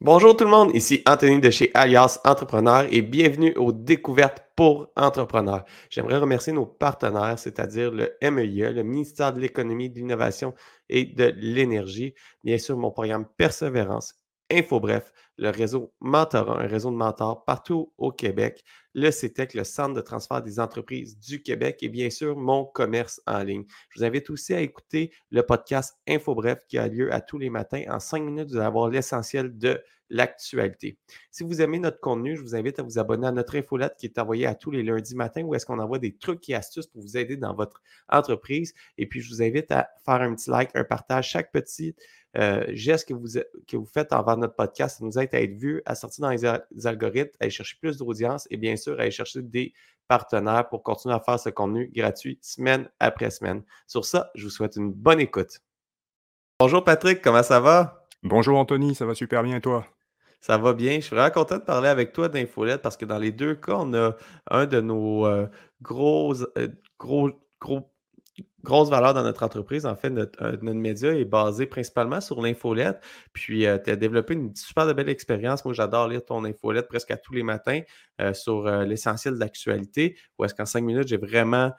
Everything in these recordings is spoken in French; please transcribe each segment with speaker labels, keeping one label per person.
Speaker 1: Bonjour tout le monde, ici Anthony de chez Alias Entrepreneur et bienvenue aux découvertes pour entrepreneurs. J'aimerais remercier nos partenaires, c'est-à-dire le MEIE, le ministère de l'Économie, de l'Innovation et de l'Énergie, bien sûr mon programme Persévérance, InfoBref, le réseau Mentorat, un réseau de mentors partout au Québec, le CETEC, le Centre de transfert des entreprises du Québec et bien sûr mon commerce en ligne. Je vous invite aussi à écouter le podcast InfoBref qui a lieu à tous les matins. En cinq minutes, vous allez avoir l'essentiel de l'actualité. Si vous aimez notre contenu, je vous invite à vous abonner à notre infolette qui est envoyée à tous les lundis matins où est-ce qu'on envoie des trucs et astuces pour vous aider dans votre entreprise. Et puis, je vous invite à faire un petit like, un partage. Chaque petit euh, geste que vous, que vous faites envers notre podcast, ça nous aide à être vu, à sortir dans les, algorithmes, à aller chercher plus d'audience et bien sûr à aller chercher des partenaires pour continuer à faire ce contenu gratuit semaine après semaine. Sur ça, je vous souhaite une bonne écoute. Bonjour Patrick, comment ça va?
Speaker 2: Bonjour Anthony, ça va super bien et toi?
Speaker 1: Ça va bien. Je suis vraiment content de parler avec toi d'Infolette parce que dans les deux cas, on a un de nos euh, euh, gros, gros grosse valeur dans notre entreprise. En fait, notre, euh, média est basé principalement sur l'infolette. Puis, tu as développé une super belle expérience. Moi, j'adore lire ton infolette presque à tous les matins sur l'essentiel de l'actualité, où est-ce qu'en cinq minutes, j'ai vraiment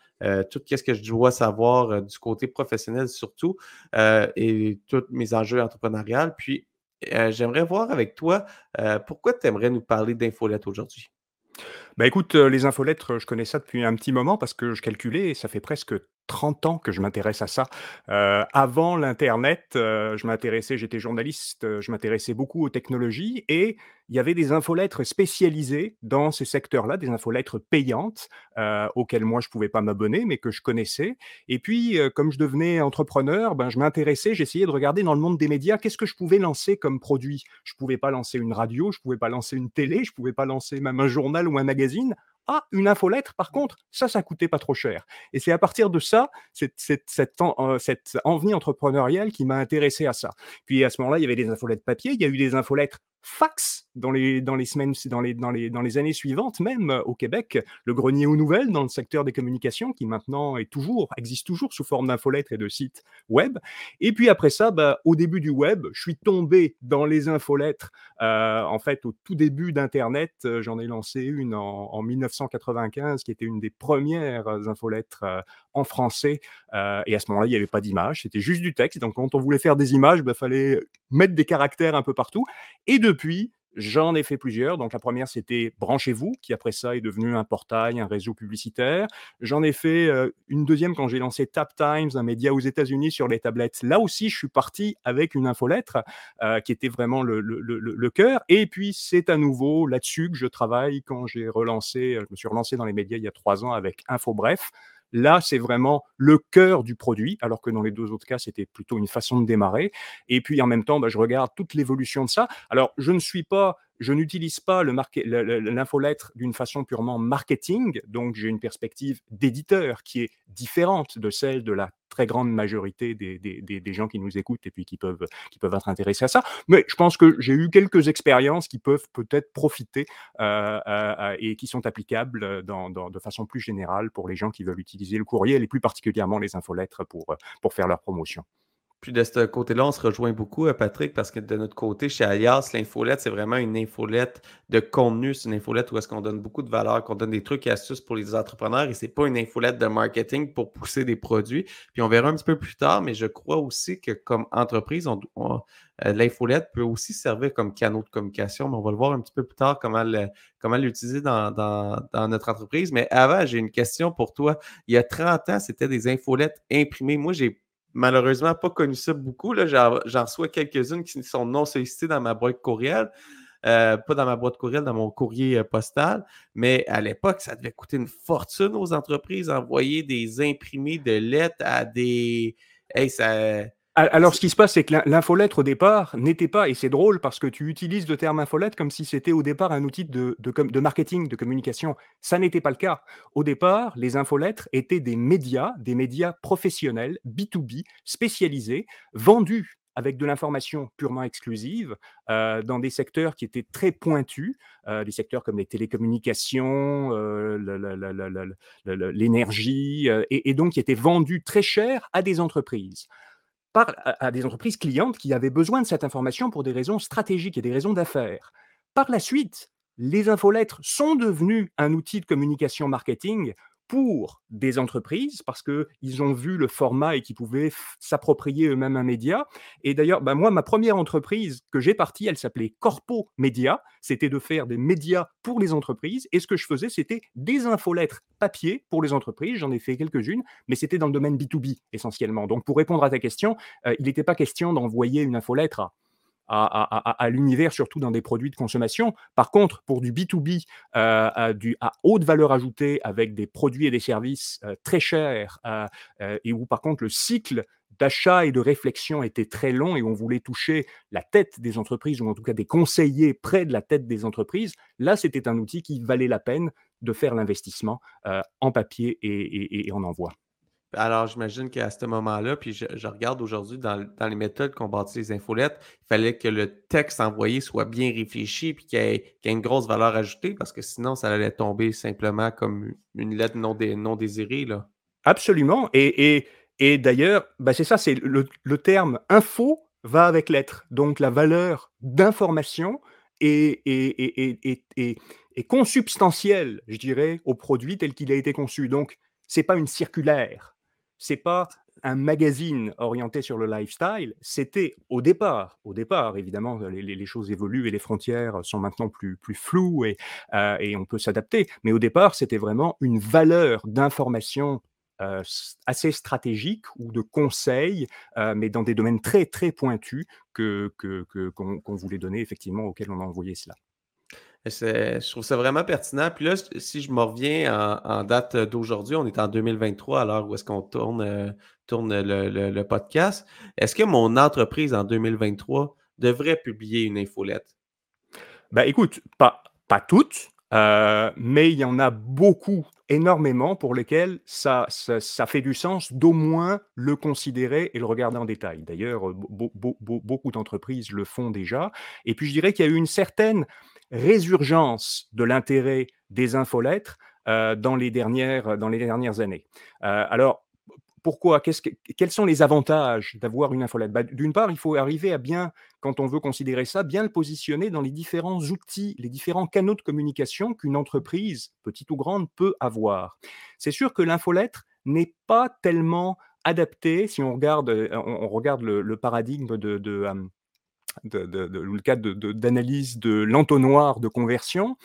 Speaker 1: tout ce que je dois savoir du côté professionnel surtout et tous mes enjeux entrepreneuriales. Puis, j'aimerais voir avec toi, pourquoi tu aimerais nous parler d'infolette aujourd'hui?
Speaker 2: Bah écoute, les infolettres, je connais ça depuis un petit moment parce que je calculais, ça fait presque 30 ans que je m'intéresse à ça. Heu, avant l'internet, heu, je m'intéressais j'étais journaliste, je m'intéressais beaucoup aux technologies et il y avait des infolettres spécialisées dans ces secteurs-là, des infolettres payantes, auxquelles moi je pouvais pas m'abonner, mais que je connaissais et puis, comme je devenais entrepreneur, ben, je m'intéressais, j'essayais de regarder dans le monde des médias, qu'est-ce que je pouvais lancer comme produit? Je pouvais pas lancer une radio, je pouvais pas lancer une télé, je pouvais pas lancer même un journal ou un magazine. Ah, une infolettre, par contre, ça, ça coûtait pas trop cher. Et c'est à partir de ça, euh, cette envie entrepreneuriale qui m'a intéressé à ça. Puis à ce moment-là, il y avait des infolettes papier, il y a eu des infolettres fax dans les, dans les semaines, dans les, dans, les, dans les années suivantes, même euh, au Québec, le grenier aux nouvelles dans le secteur des communications, qui maintenant est toujours, existe toujours sous forme d'infolettres et de sites web. Et puis après ça, bah, au début du web, je suis tombé dans les infolettres. Euh, en fait, au tout début d'Internet, euh, j'en ai lancé une en, en, 1995, qui était une des premières infolettres en français. Et à ce moment-là, il n'y avait pas d'image, c'était juste du texte. Donc quand on voulait faire des images, il bah, fallait mettre des caractères un peu partout. Et depuis, J'en ai fait plusieurs. Donc, la première, c'était Branchez-vous, qui après ça est devenu un portail, un réseau publicitaire. J'en ai fait euh, une deuxième quand j'ai lancé Tap Times, un média aux États-Unis sur les tablettes. Là aussi, je suis parti avec une infolettre euh, qui était vraiment le, cœur. Et puis, c'est à nouveau là-dessus que je travaille quand j'ai relancé, je me suis relancé dans les médias il y a trois ans avec Info Bref. Là, c'est vraiment le cœur du produit, alors que dans les deux autres cas, c'était plutôt une façon de démarrer. Et puis en même temps, bah, je regarde toute l'évolution de ça. Alors, je ne suis pas je n'utilise pas l'infolettre d'une façon purement marketing, donc j'ai une perspective d'éditeur qui est différente de celle de la très grande majorité des, gens qui nous écoutent et puis qui peuvent, être intéressés à ça. Mais je pense que j'ai eu quelques expériences qui peuvent peut-être profiter euh, euh, et qui sont applicables de façon plus générale pour les gens qui veulent utiliser le courriel et plus particulièrement les infolettres pour faire leur promotion.
Speaker 1: Puis de ce côté-là, on se rejoint beaucoup, euh, Patrick, parce que de notre côté, chez Alias, l'infolette, c'est vraiment une infolette de contenu. C'est une infolette où est-ce qu'on donne beaucoup de valeur, qu'on donne des trucs et astuces pour les entrepreneurs et c'est pas une infolette de marketing pour pousser des produits. Puis on verra un petit peu plus tard, mais je crois aussi que comme entreprise, on, euh, l'infolette peut aussi servir comme canal de communication, mais on va le voir un petit peu plus tard comment l'utiliser dans, dans, notre entreprise. Mais avant, j'ai une question pour toi. Il y a 30 ans, c'était des infolettes imprimées. Moi, j'ai malheureusement pas connu ça beaucoup. J'en reçois quelques-unes qui sont non sollicitées dans ma boîte courriel. Euh, pas dans ma boîte courriel, dans mon courrier euh, postal, mais à l'époque, ça devait coûter une fortune aux entreprises envoyer des imprimés de lettres à des. Hey, ça,
Speaker 2: alors, ce qui se passe, c'est que l'infolettre au départ n'était pas, et c'est drôle parce que tu utilises le terme infolettre comme si c'était au départ un outil de, marketing, de communication. Ça n'était pas le cas. Au départ, les infolettres étaient des médias, des médias professionnels, B2B, spécialisés, vendus avec de l'information purement exclusive euh, dans des secteurs qui étaient très pointus, euh, des secteurs comme les télécommunications, euh, l'énergie, et, et donc qui étaient vendus très cher à des entreprises. À, des entreprises clientes qui avaient besoin de cette information pour des raisons stratégiques et des raisons d'affaires. Par la suite, les infolettres sont devenues un outil de communication marketing pour des entreprises parce qu'ils ont vu le format et qu'ils pouvaient s'approprier eux-mêmes un média. Et d'ailleurs, bah, moi, ma première entreprise que j'ai partie, elle s'appelait Corpo Média. C'était de faire des médias pour les entreprises. Et ce que je faisais, c'était des infolettres papier pour les entreprises. J'en ai fait quelques-unes, mais c'était dans le domaine B2B essentiellement. Donc, pour répondre à ta question, euh, il n'était pas question d'envoyer une infolettre à à, l'univers, surtout dans des produits de consommation. Par contre, pour du B2B euh, à, du, à haute valeur ajoutée, avec des produits et des services euh, très chers, euh, et où par contre le cycle d'achat et de réflexion était très long et on voulait toucher la tête des entreprises, ou en tout cas des conseillers près de la tête des entreprises, là, c'était un outil qui valait la peine de faire l'investissement en papier et en envoi.
Speaker 1: Alors, j'imagine qu'à ce moment-là, puis je, regarde aujourd'hui dans, les méthodes qu'on bâtit les infolettes, il fallait que le texte envoyé soit bien réfléchi puis qu'il y, ait une grosse valeur ajoutée parce que sinon, ça allait tomber simplement comme une lettre non, désirée.
Speaker 2: Absolument. Et, d'ailleurs, bah, c'est ça, c'est le, terme info va avec lettre. Donc, la valeur d'information est, est, est, consubstantielle, je dirais, au produit tel qu'il a été conçu. Donc, c'est pas une circulaire c'est pas un magazine orienté sur le lifestyle, c'était au départ, au départ évidemment les, choses évoluent et les frontières sont maintenant plus, plus floues et, euh, et on peut s'adapter, mais au départ c'était vraiment une valeur d'information euh, assez stratégique ou de conseil, euh, mais dans des domaines très très pointus que, qu'on, qu'on voulait donner effectivement auxquels on a envoyé cela.
Speaker 1: Je trouve ça vraiment pertinent. Puis là, si je me reviens en, date d'aujourd'hui, on est en 2023 à l'heure où est-ce qu'on tourne, euh, tourne le, podcast. Est-ce que mon entreprise en 2023 devrait publier une infolette?
Speaker 2: Ben écoute, pas, pas toutes, euh, mais il y en a beaucoup, énormément, pour lesquels ça, ça, fait du sens d'au moins le considérer et le regarder en détail. D'ailleurs, beaucoup d'entreprises le font déjà. Et puis je dirais qu'il y a eu une certaine résurgence de l'intérêt des infolettres euh, dans, les dernières, dans les dernières années. Euh, alors, pourquoi? Quels sont les avantages d'avoir une infolette? Bah, D'une part, il faut arriver à bien, quand on veut considérer ça, bien le positionner dans les différents outils, les différents canaux de communication qu'une entreprise, petite ou grande, peut avoir. C'est sûr que l'infolettre n'est pas tellement adaptée, si on regarde, on, regarde le, paradigme de, euh, le cadre d'analyse de, l'entonnoir de conversion,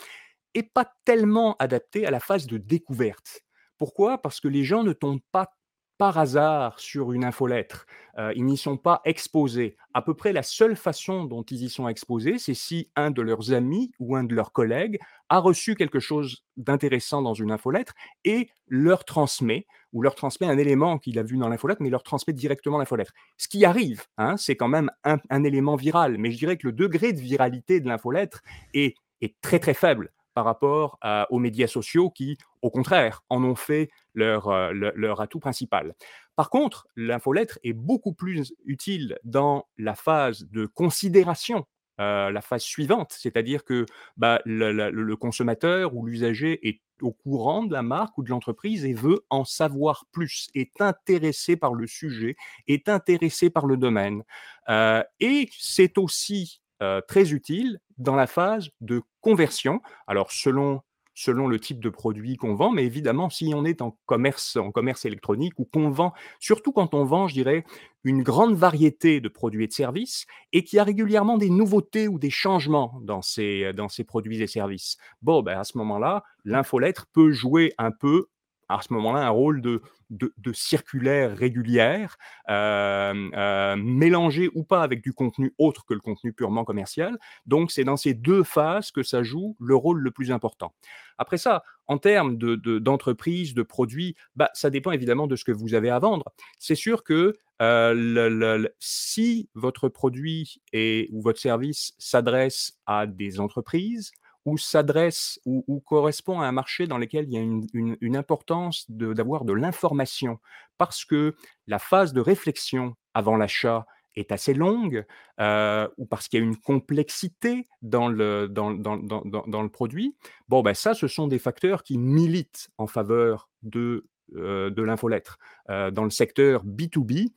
Speaker 2: est pas tellement adapté à la phase de découverte. Pourquoi? Parce que les gens ne tombent pas par hasard sur une infolettre. Euh, ils n'y sont pas exposés. À peu près la seule façon dont ils y sont exposés, c'est si un de leurs amis ou un de leurs collègues a reçu quelque chose d'intéressant dans une infolettre et leur transmet, ou leur transmet un élément qu'il a vu dans l'infolettre, mais leur transmet directement l'infolettre. Ce qui arrive, hein, c'est quand même un, élément viral, mais je dirais que le degré de viralité de l'infolettre est, très très faible par rapport aux médias sociaux qui, au contraire, en ont fait euh, leur, atout principal. Par contre, l'infolettre est beaucoup plus utile dans la phase de considération euh, la phase suivante, c'est-à-dire que bah, le, consommateur ou l'usager est au courant de la marque ou de l'entreprise et veut en savoir plus, est intéressé par le sujet, est intéressé par le domaine. Euh, et c'est aussi euh, très utile dans la phase de conversion. Alors, selon, selon le type de produit qu'on vend, mais évidemment, si on est en commerce, en commerce électronique ou qu'on vend, surtout quand on vend, je dirais, une grande variété de produits et de services et qu'il y a régulièrement des nouveautés ou des changements dans ces, dans ces produits et services. Bon, ben à ce moment-là, l'infolettre peut jouer un peu à ce moment-là un rôle de, de, circulaire régulière, euh, euh, mélangé ou pas avec du contenu autre que le contenu purement commercial. Donc c'est dans ces deux phases que ça joue le rôle le plus important. Après ça, en termes d'entreprise, de, de, produits, bah, ça dépend évidemment de ce que vous avez à vendre. C'est sûr que euh, si votre produit ou votre service s'adresse à des entreprises, ou s'adresse ou, correspond à un marché dans lequel il y a une, importance d'avoir de, l'information, parce que la phase de réflexion avant l'achat est assez longue, euh, ou parce qu'il y a une complexité dans le, dans, le produit, bon, ben ça, ce sont des facteurs qui militent en faveur de, euh, de l'infolettre. Euh, dans le secteur B2B,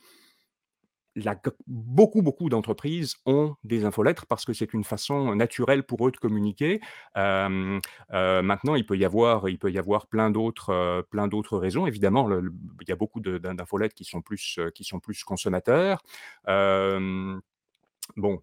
Speaker 2: beaucoup, beaucoup d'entreprises ont des infolettres parce que c'est une façon naturelle pour eux de communiquer. maintenant, il peut y avoir, il peut y avoir plein d'autres, plein d'autres raisons. Évidemment, il y a beaucoup d'infolettes qui sont plus, qui sont plus consommateurs. Bon,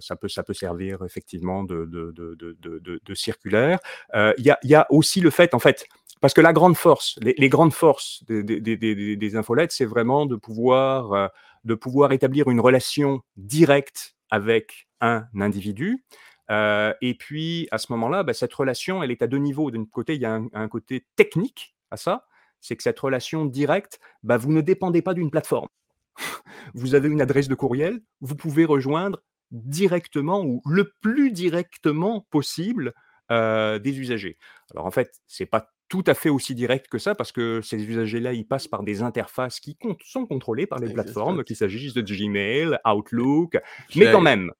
Speaker 2: ça, peut, ça peut servir effectivement de, circulaire. Il y, a, aussi le fait, en fait, parce que la grande force, les, grandes forces des, des, infolettes, c'est vraiment de pouvoir, de pouvoir établir une relation directe avec un individu. et puis, à ce moment-là, bah, cette relation, elle est à deux niveaux. D'un côté, il y a un, côté technique à ça, c'est que cette relation directe, bah, vous ne dépendez pas d'une plateforme vous avez une adresse de courriel, vous pouvez rejoindre directement ou le plus directement possible euh, des usagers. Alors en fait, c'est pas tout à fait aussi direct que ça parce que ces usagers-là, ils passent par des interfaces qui sont contrôlées par les plateformes, qu'il s'agisse de Gmail, Outlook, mais quand même.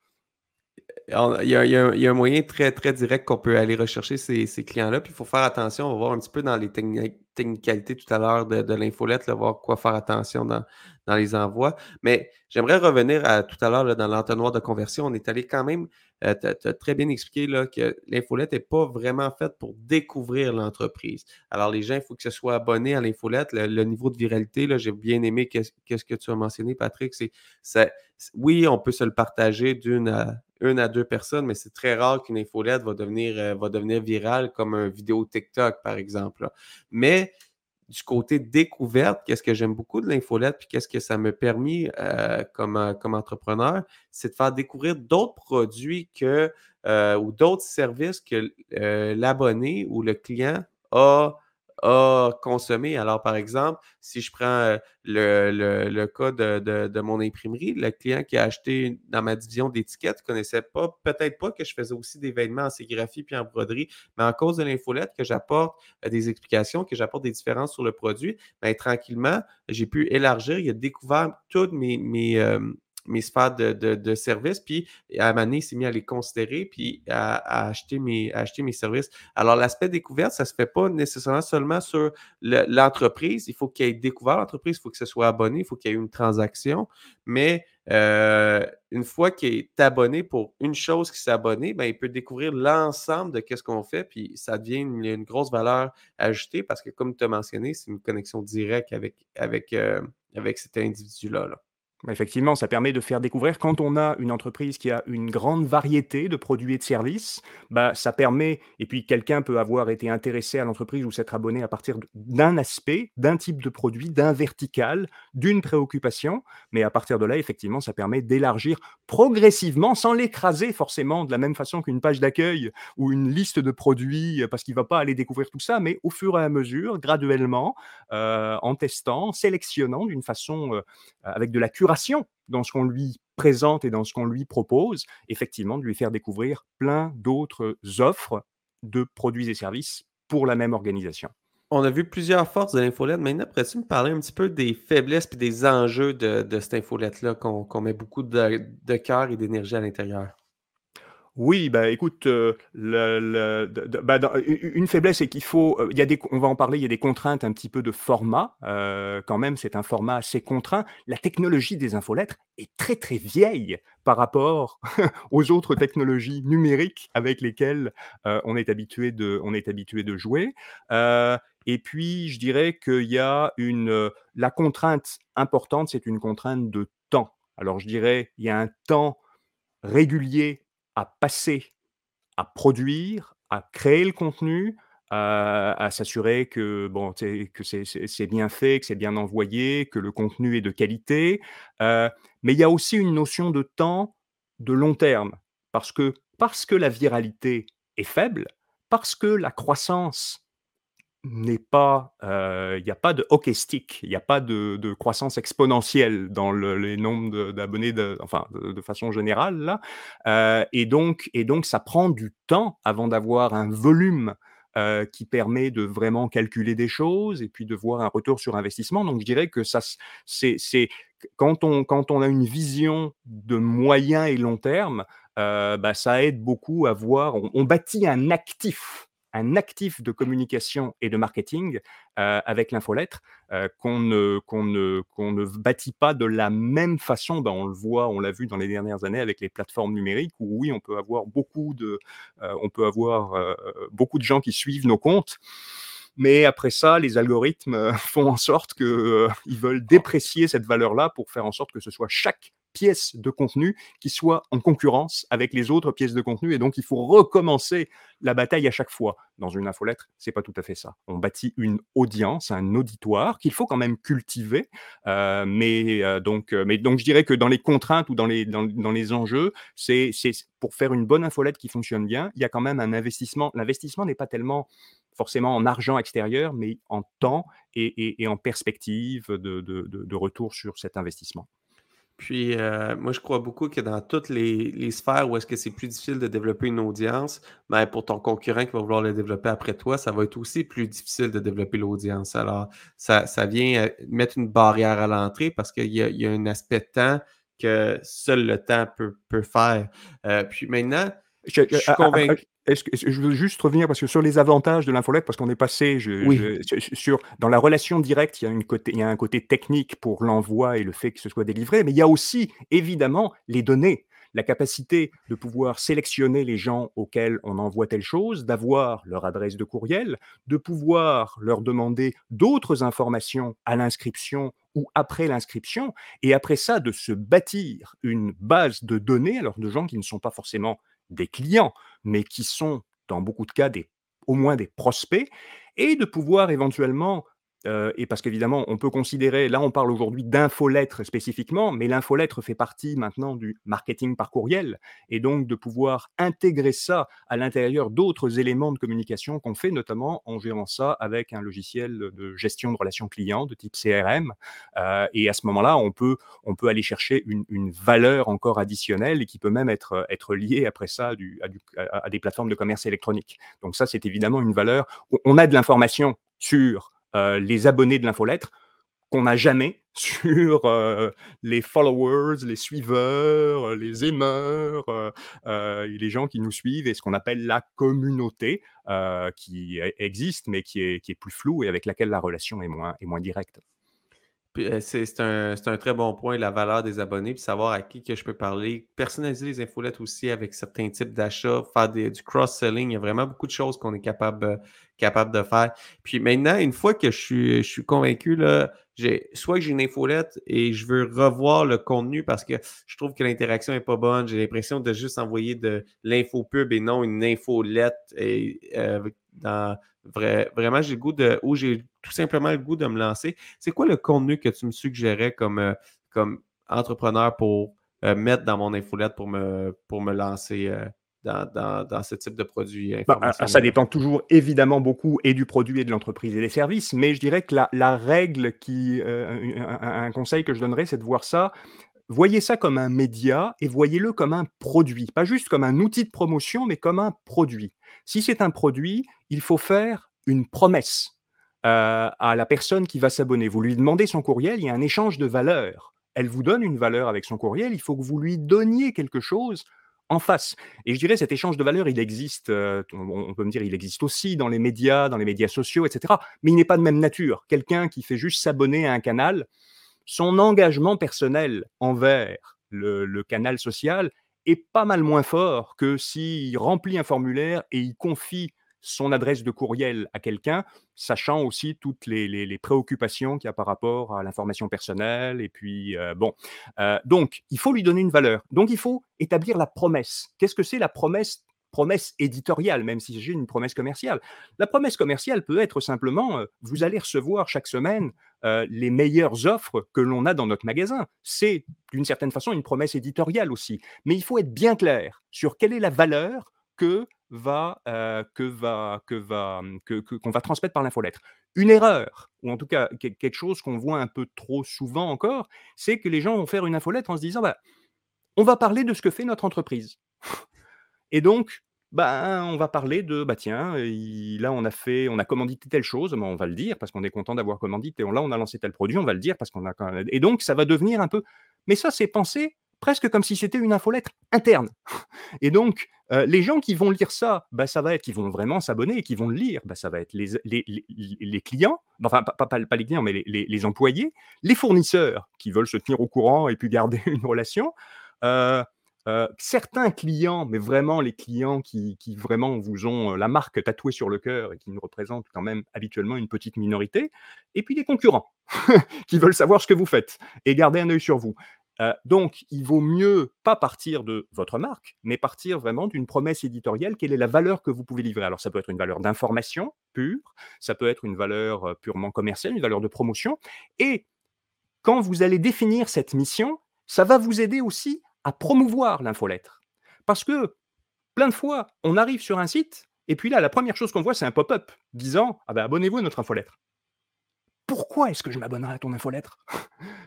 Speaker 1: Il y, a, un moyen très, très direct qu'on peut aller rechercher ces, clients-là. Puis il faut faire attention. On va voir un petit peu dans les technicalités tout à l'heure de, de l'infolette, voir quoi faire attention dans, dans les envois. Mais j'aimerais revenir à tout à l'heure dans l'entonnoir de conversion. On est allé quand même, euh, tu as, très bien expliqué là, que l'infolette n'est pas vraiment faite pour découvrir l'entreprise. Alors, les gens, il faut que ce soit abonné à l'infolette. Le, niveau de viralité, j'ai bien aimé qu'est-ce que tu as mentionné, Patrick. Oui, on peut se le partager d'une à, une à deux personnes, mais c'est très rare qu'une infolette va devenir, euh, va devenir virale comme une vidéo TikTok, par exemple. Mais du côté découverte, qu'est-ce que j'aime beaucoup de l'infolette, puis qu'est-ce que ça m'a permis euh, comme, euh, comme entrepreneur, c'est de faire découvrir d'autres produits que, euh, ou d'autres services que l'abonné ou le client a a consommé. Alors, par exemple, si je prends euh, le, cas de, mon imprimerie, le client qui a acheté dans ma division d'étiquettes ne connaissait pas, peut-être pas que je faisais aussi des vêtements en sérigraphie puis en broderie, mais en cause de l'infolette, que j'apporte euh, des explications, que j'apporte des différences sur le produit, bien, tranquillement, j'ai pu élargir. Il a découvert toutes mes, mes, euh, mes sphères de, de, services, puis à un moment il s'est mis à les considérer, puis à, acheter, mes, acheter mes services. Alors, l'aspect découverte, ça ne se fait pas nécessairement seulement sur l'entreprise. il faut qu'il ait découvert l'entreprise, il faut que ce soit abonné, il faut qu'il y ait une transaction, mais euh, une fois qu'il est abonné pour une chose qui s'est abonné, ben, il peut découvrir l'ensemble de ce qu'on fait, puis ça devient une, grosse valeur ajoutée parce que, comme tu as mentionné, c'est une connexion directe avec, avec, euh, avec cet individu-là. là
Speaker 2: Effectivement, ça permet de faire découvrir quand on a une entreprise qui a une grande variété de produits et de services, bah, ça permet, et puis quelqu'un peut avoir été intéressé à l'entreprise ou s'être abonné à partir d'un aspect, d'un type de produit, d'un vertical, d'une préoccupation, mais à partir de là, effectivement, ça permet d'élargir progressivement, sans l'écraser forcément de la même façon qu'une page d'accueil ou une liste de produits, parce qu'il ne va pas aller découvrir tout ça, mais au fur et à mesure, graduellement, euh, en testant, sélectionnant d'une façon, euh, avec de la curation dans ce qu'on lui présente et dans ce qu'on lui propose, effectivement, de lui faire découvrir plein d'autres offres de produits et services pour la même organisation.
Speaker 1: On a vu plusieurs forces de l'infolette. Maintenant, pourrais-tu me parler un petit peu des faiblesses et des enjeux de, cette infolette-là qu'on met beaucoup de, de cœur et d'énergie à l'intérieur?
Speaker 2: Oui, bah, écoute, euh, bah, une faiblesse, c'est qu'il faut, euh, il y a des on va en parler, il y a des contraintes un petit peu de format, euh, quand même, c'est un format assez contraint. La technologie des infolettres est très, très vieille par rapport aux autres technologies numériques avec lesquelles, on est habitué de on est habitué de jouer. et puis je dirais qu'il y a une, la contrainte importante, c'est une contrainte de temps. Alors je dirais, il y a un temps régulier à passer, à produire, à créer le contenu, à, s'assurer que, bon, que c'est bien fait, que c'est bien envoyé, que le contenu est de qualité. mais il y a aussi une notion de temps de long terme, parce que, parce que la viralité est faible, parce que la croissance n'est pas, il n'y a pas de hockey stick, il n'y a pas de, croissance exponentielle dans les nombres d'abonnés, enfin de, façon générale là, et donc et donc ça prend du temps avant d'avoir un volume qui permet de vraiment calculer des choses et puis de voir un retour sur investissement. Donc je dirais que ça c'est quand on quand on a une vision de moyen et long terme, bah, ça aide beaucoup à voir. on bâtit un actif un actif de communication et de marketing avec l'infolettre qu'on ne, qu'on ne, qu'on ne bâtit pas de la même façon. Ben, on le voit, on l'a vu dans les dernières années avec les plateformes numériques où oui, on peut avoir beaucoup de, on peut avoir beaucoup de gens qui suivent nos comptes. Mais après ça, les algorithmes font en sorte qu'ils veulent déprécier cette valeur-là pour faire en sorte que ce soit chaque pièce de contenu qui soit en concurrence avec les autres pièces de contenu et donc il faut recommencer la bataille à chaque fois. Dans une infolettre, c'est pas tout à fait ça. On bâtit une audience, un auditoire qu'il faut quand même cultiver, euh, mais euh, donc, euh, mais donc je dirais que dans les contraintes ou dans les dans, dans les enjeux, c'est pour faire une bonne infolette qui fonctionne bien, il y a quand même un investissement. L'investissement n'est pas tellement forcément en argent extérieur, mais en temps et, en perspective de, de retour sur cet investissement.
Speaker 1: Puis, euh, moi, je crois beaucoup que dans toutes les, sphères où est-ce que c'est plus difficile de développer une audience, ben, pour ton concurrent qui va vouloir le développer après toi, ça va être aussi plus difficile de développer l'audience. Alors, ça, vient euh, mettre une barrière à l'entrée parce qu'il y, a un aspect de temps que seul le temps peut, faire. Euh, puis maintenant, je, suis convaincu.
Speaker 2: Est-ce que, je veux juste revenir parce que sur les avantages de l'infolette, parce qu'on est passé sur dans la relation directe, il y a une côté, il y a un côté technique pour l'envoi et le fait que ce soit délivré, mais il y a aussi évidemment les données, la capacité de pouvoir sélectionner les gens auxquels on envoie telle chose, d'avoir leur adresse de courriel, de pouvoir leur demander d'autres informations à l'inscription ou après l'inscription, et après ça de se bâtir une base de données, alors de gens qui ne sont pas forcément des clients, mais qui sont dans beaucoup de cas des, au moins des prospects, et de pouvoir éventuellement euh, et parce qu'évidemment, on peut considérer, là on parle aujourd'hui d'infolettre spécifiquement, mais l'infolettre fait partie maintenant du marketing par courriel, et donc de pouvoir intégrer ça à l'intérieur d'autres éléments de communication qu'on fait, notamment en gérant ça avec un logiciel de gestion de relations clients de type CRM. Euh, et à ce moment-là, on peut, on peut aller chercher une, valeur encore additionnelle et qui peut même être, être liée après ça du, à, à des plateformes de commerce électronique. Donc ça, c'est évidemment une valeur. On a de l'information sur euh, les abonnés de l'infolettre qu'on n'a jamais sur euh, les followers, les suiveurs, euh, les aimeurs, les gens qui nous suivent et ce qu'on appelle la communauté qui e-, existe mais qui est, plus floue et avec laquelle la relation est moins, directe.
Speaker 1: C'est un, un, très bon point, la valeur des abonnés, puis savoir à qui que je peux parler. Personnaliser les infolettes aussi avec certains types d'achats, faire du cross-selling. Il y a vraiment beaucoup de choses qu'on est capable, capable de faire. Puis maintenant, une fois que je suis, convaincu, là, soit j'ai une infolette et je veux revoir le contenu parce que je trouve que l'interaction n'est pas bonne. J'ai l'impression de juste envoyer de l'infopub et non une infolette. Et, euh, dans, vraiment, j'ai le goût de, ou j'ai tout simplement le goût de me lancer. C'est quoi le contenu que tu me suggérais comme, euh, comme entrepreneur pour euh, mettre dans mon infolette pour me, pour me lancer? Dans, ce type de produit
Speaker 2: bah, Ça dépend toujours évidemment beaucoup et du produit et de l'entreprise et des services, mais je dirais que la, règle qui, euh, un, conseil que je donnerais, c'est de voir ça. Voyez ça comme un média et voyez-le comme un produit, pas juste comme un outil de promotion, mais comme un produit. Si c'est un produit, il faut faire une promesse euh, à la personne qui va s'abonner. Vous lui demandez son courriel, il y a un échange de valeurs. Elle vous donne une valeur avec son courriel, il faut que vous lui donniez quelque chose en face. Et je dirais, cet échange de valeurs, il existe, euh, on peut me dire, il existe aussi dans les médias, dans les médias sociaux, etc. Mais il n'est pas de même nature. Quelqu'un qui fait juste s'abonner à un canal, son engagement personnel envers le, canal social est pas mal moins fort que s'il remplit un formulaire et il confie son adresse de courriel à quelqu'un, sachant aussi toutes les, préoccupations qu'il y a par rapport à l'information personnelle. Et puis, euh, bon, euh, donc, il faut lui donner une valeur. Donc, il faut établir la promesse. Qu'est-ce que c'est la promesse promesse éditoriale, même si j'ai une promesse commerciale? La promesse commerciale peut être simplement, euh, vous allez recevoir chaque semaine les meilleures offres que l'on a dans notre magasin. C'est d'une certaine façon une promesse éditoriale aussi. Mais il faut être bien clair sur quelle est la valeur que va, que va, que va, mmh, que, qu'on va transmettre par l'infolettre. Une erreur, ou en tout cas quelque chose qu'on voit un peu trop souvent encore, c'est que les gens vont faire une infolettre en se disant, bah, on va parler de ce que fait notre entreprise. Et donc, bah, on va parler de, bah tiens, là on a fait, on a commandité telle chose, on va le dire parce qu'on est content d'avoir commandité. Là on a lancé tel produit, on va le dire parce qu'on a. Et donc ça va devenir un peu. Mais ça c'est pensé presque comme si c'était une infolettre interne. Et donc, euh, les gens qui vont lire ça, bah, ça va être, qui vont vraiment s'abonner et qui vont le lire, bah, ça va être les, les, clients, enfin pas, pas, les clients, mais les, employés, les fournisseurs qui veulent se tenir au courant et puis garder une relation. Euh, euh, certains clients, mais vraiment les clients qui, qui, vraiment vous ont la marque tatouée sur le cœur et qui nous représentent quand même habituellement une petite minorité, et puis les concurrents qui veulent savoir ce que vous faites et garder un œil sur vous. Euh, donc, il vaut mieux pas partir de votre marque, mais partir vraiment d'une promesse éditoriale. Quelle est la valeur que vous pouvez livrer Alors, ça peut être une valeur d'information pure, ça peut être une valeur euh, purement commerciale, une valeur de promotion. Et quand vous allez définir cette mission, ça va vous aider aussi à promouvoir l'infolettre. Parce que plein de fois, on arrive sur un site, et puis là, la première chose qu'on voit, c'est un pop-up disant ah ben, abonnez-vous à notre infolettre pourquoi est-ce que je m'abonnerai à ton infolettre?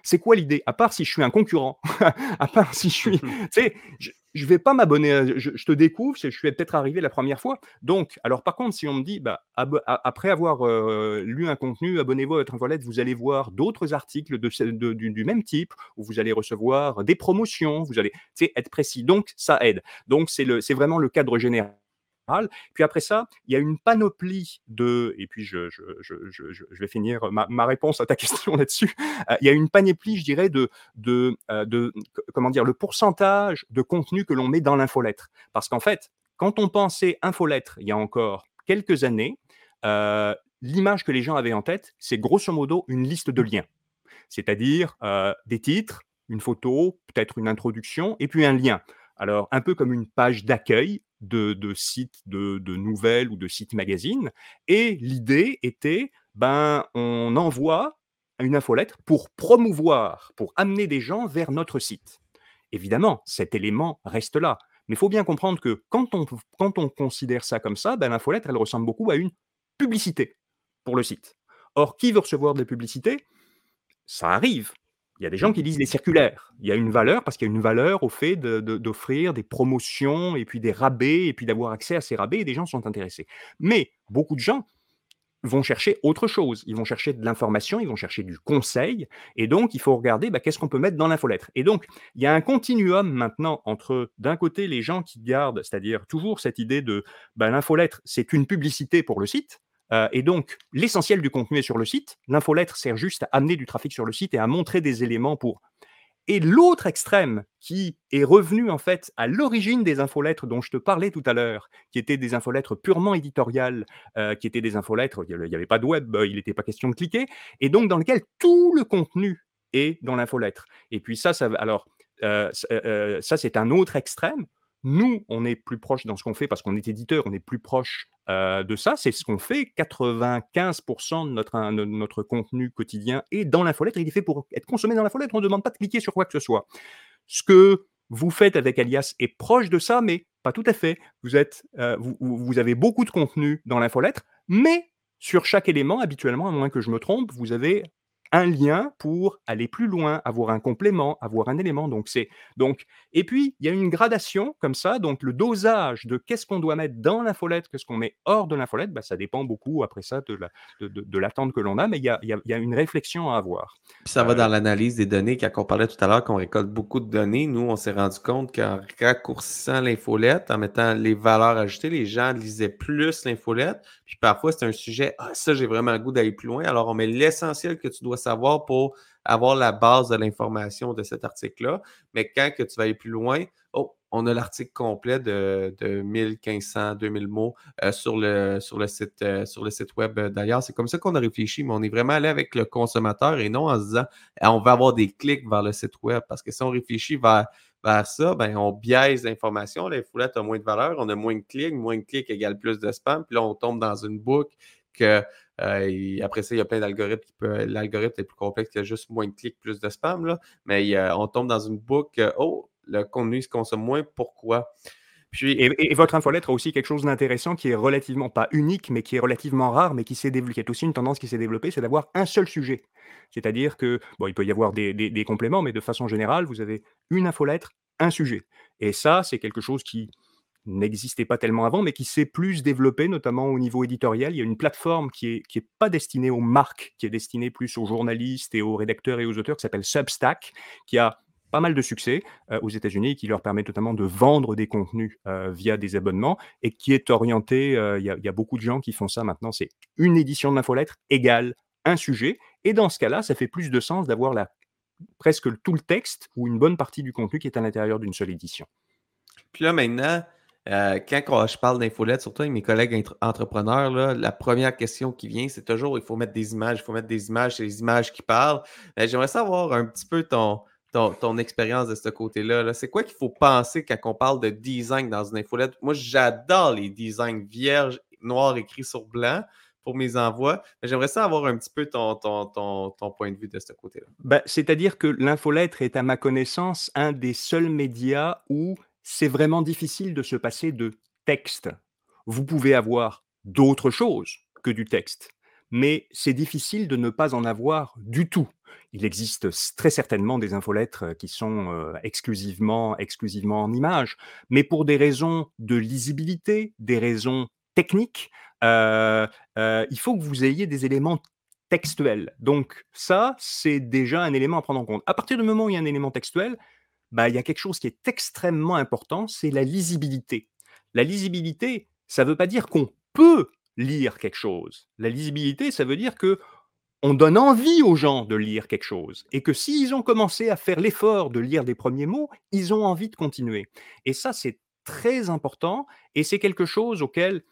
Speaker 2: C'est quoi l'idée? À part si je suis un concurrent, à part si je suis. tu sais, je, ne vais pas m'abonner, je, te découvre, je suis peut-être arrivé la première fois. Donc, alors par contre, si on me dit, bah, après avoir euh, lu un contenu, abonnez-vous à votre infolette, vous allez voir d'autres articles de, du, même type, où vous allez recevoir des promotions, vous allez être précis. Donc, ça aide. Donc, c'est vraiment le cadre général. Puis après ça, il y a une panoplie de, et puis je, je, je, je vais finir ma, ma, réponse à ta question là-dessus, euh, il y a une panoplie, je dirais, de, de, euh, de, comment dire, le pourcentage de contenu que l'on met dans l'infolettre. Parce qu'en fait, quand on pensait infolettre il y a encore quelques années, euh, l'image que les gens avaient en tête, c'est grosso modo une liste de liens. C'est-à-dire des titres, une photo, peut-être une introduction, et puis un lien. Alors, un peu comme une page d'accueil de, sites de, nouvelles ou de sites magazines. Et l'idée était, ben, on envoie une infolettre pour promouvoir, pour amener des gens vers notre site. Évidemment, cet élément reste là. Mais il faut bien comprendre que quand on, considère ça comme ça, ben, l'infolettre, elle ressemble beaucoup à une publicité pour le site. Or, qui veut recevoir des publicités? Ça arrive. Il y a des gens qui lisent les circulaires. Il y a une valeur parce qu'il y a une valeur au fait d'offrir des promotions et puis des rabais et puis d'avoir accès à ces rabais et des gens sont intéressés. Mais beaucoup de gens vont chercher autre chose. Ils vont chercher de l'information, ils vont chercher du conseil. Et donc, il faut regarder bah, qu'est-ce qu'on peut mettre dans l'infolettre. Et donc, il y a un continuum maintenant entre, d'un côté, les gens qui gardent, c'est-à-dire toujours cette idée de bah, l'infolettre, c'est une publicité pour le site. Euh, et donc, l'essentiel du contenu est sur le site. L'infolettre sert juste à amener du trafic sur le site et à montrer des éléments pour. Et l'autre extrême, qui est revenu en fait à l'origine des infolettres dont je te parlais tout à l'heure, qui étaient des infolettres purement éditoriales, euh, qui étaient des infolettres, il n'y avait pas de web, il n'était pas question de cliquer, et donc dans lequel tout le contenu est dans l'infolettre. Et puis ça, ça alors euh, ça c'est un autre extrême. Nous, on est plus proche dans ce qu'on fait parce qu'on est éditeur, on est plus proche de ça. C'est ce qu'on fait. 95% de notre, notre contenu quotidien est dans l'infolettre. Il est fait pour être consommé dans l'infolettre. On ne demande pas de cliquer sur quoi que ce soit. Ce que vous faites avec Alias est proche de ça, mais pas tout à fait. Vous, vous avez beaucoup de contenu dans l'infolettre, mais sur chaque élément, habituellement, à moins que je me trompe, vous avez un lien pour aller plus loin, avoir un complément, avoir un élément. Donc c'est donc et puis il y a une gradation comme ça. Donc le dosage de qu'est-ce qu'on doit mettre dans l'infolette, qu'est-ce qu'on met hors de l'infolette, bah, ça dépend beaucoup après ça de la de, l'attente que l'on a, mais il y a, y a, une réflexion à avoir.
Speaker 1: ça va dans euh, l'analyse des données. Quand on parlait tout à l'heure qu'on récolte beaucoup de données, nous on s'est rendu compte qu'en raccourcissant l'infolette, en mettant les valeurs ajoutées, les gens lisaient plus l'infolette. Puis parfois c'est un sujet, ah ça j'ai vraiment le goût d'aller plus loin. Alors on met l'essentiel que tu dois savoir pour avoir la base de l'information de cet article-là. Mais quand tu vas aller plus loin, oh, on a l'article complet de, de 1500, 2000 mots euh, sur, le, site, euh, sur le site web d'ailleurs. C'est comme ça qu'on a réfléchi, mais on est vraiment allé avec le consommateur et non en se disant eh, on va avoir des clics vers le site web. Parce que si on réfléchit vers, vers ça, ben, on biaise l'information. La foulette a moins de valeur, on a moins de clics, moins de clics égale plus de spam. Puis là, on tombe dans une boucle que euh, après ça, il y a plein d'algorithmes qui peuvent. L'algorithme est plus complexe, il y a juste moins de clics, plus de spam. Là. Mais on tombe dans une boucle. Oh, le contenu se consomme moins. Pourquoi?
Speaker 2: Et, votre infolettre a aussi quelque chose d'intéressant qui est relativement pas unique, mais qui est relativement rare, mais qui s'est développé, est aussi une tendance qui s'est développée, c'est d'avoir un seul sujet. C'est-à-dire que, bon, il peut y avoir des, des, compléments, mais de façon générale, vous avez une infolettre, un sujet. Et ça, c'est quelque chose qui, n'existait pas tellement avant, mais qui s'est plus développé, notamment au niveau éditorial. Il y a une plateforme qui n'est qui est pas destinée aux marques, qui est destinée plus aux journalistes et aux rédacteurs et aux auteurs, qui s'appelle Substack, qui a pas mal de succès aux États-Unis, qui leur permet notamment de vendre des contenus via des abonnements et qui est orienté. Il y, a beaucoup de gens qui font ça maintenant. C'est une édition de l'infolettre égale un sujet. Et dans ce cas-là, ça fait plus de sens d'avoir presque tout le texte ou une bonne partie du contenu qui est à l'intérieur d'une seule édition.
Speaker 1: Puis là, maintenant, euh, quand je parle d'infolette, surtout avec mes collègues entrepreneurs, la première question qui vient, c'est toujours il faut mettre des images, il faut mettre des images, c'est les images qui parlent. Ben, j'aimerais savoir un petit peu ton, ton, expérience de ce côté-là. c'est quoi qu'il faut penser quand on parle de design dans une infolette? Moi, j'adore les designs vierges, noirs écrits sur blanc pour mes envois. J'aimerais ça avoir un petit peu ton, point de vue de ce côté-là.
Speaker 2: Ben, C'est-à-dire que l'infolettre est, à ma connaissance, un des seuls médias où c'est vraiment difficile de se passer de texte. Vous pouvez avoir d'autres choses que du texte, mais c'est difficile de ne pas en avoir du tout. Il existe très certainement des infolettres qui sont euh, exclusivement, exclusivement en images, mais pour des raisons de lisibilité, des raisons techniques, euh, euh, il faut que vous ayez des éléments textuels. Donc ça, c'est déjà un élément à prendre en compte. À partir du moment où il y a un élément textuel, bah, il y a quelque chose qui est extrêmement important, c'est la lisibilité. La lisibilité, ça ne veut pas dire qu'on peut lire quelque chose. La lisibilité, ça veut dire que on donne envie aux gens de lire quelque chose et que s'ils ont commencé à faire l'effort de lire des premiers mots, ils ont envie de continuer. Et ça, c'est très important et c'est quelque chose auquel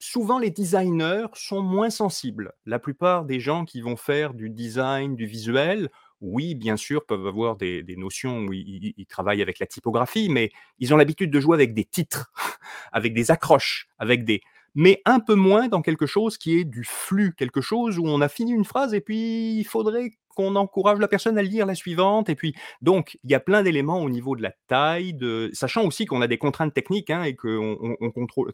Speaker 2: souvent les designers sont moins sensibles. La plupart des gens qui vont faire du design, du visuel, oui, bien sûr, peuvent avoir des, notions où ils, travaillent avec la typographie, mais ils ont l'habitude de jouer avec des titres, avec des accroches, avec des, mais un peu moins dans quelque chose qui est du flux, quelque chose où on a fini une phrase et puis il faudrait qu'on encourage la personne à lire la suivante. Et puis, donc, il y a plein d'éléments au niveau de la taille, de... sachant aussi qu'on a des contraintes techniques hein, et qu'on on, contrôle,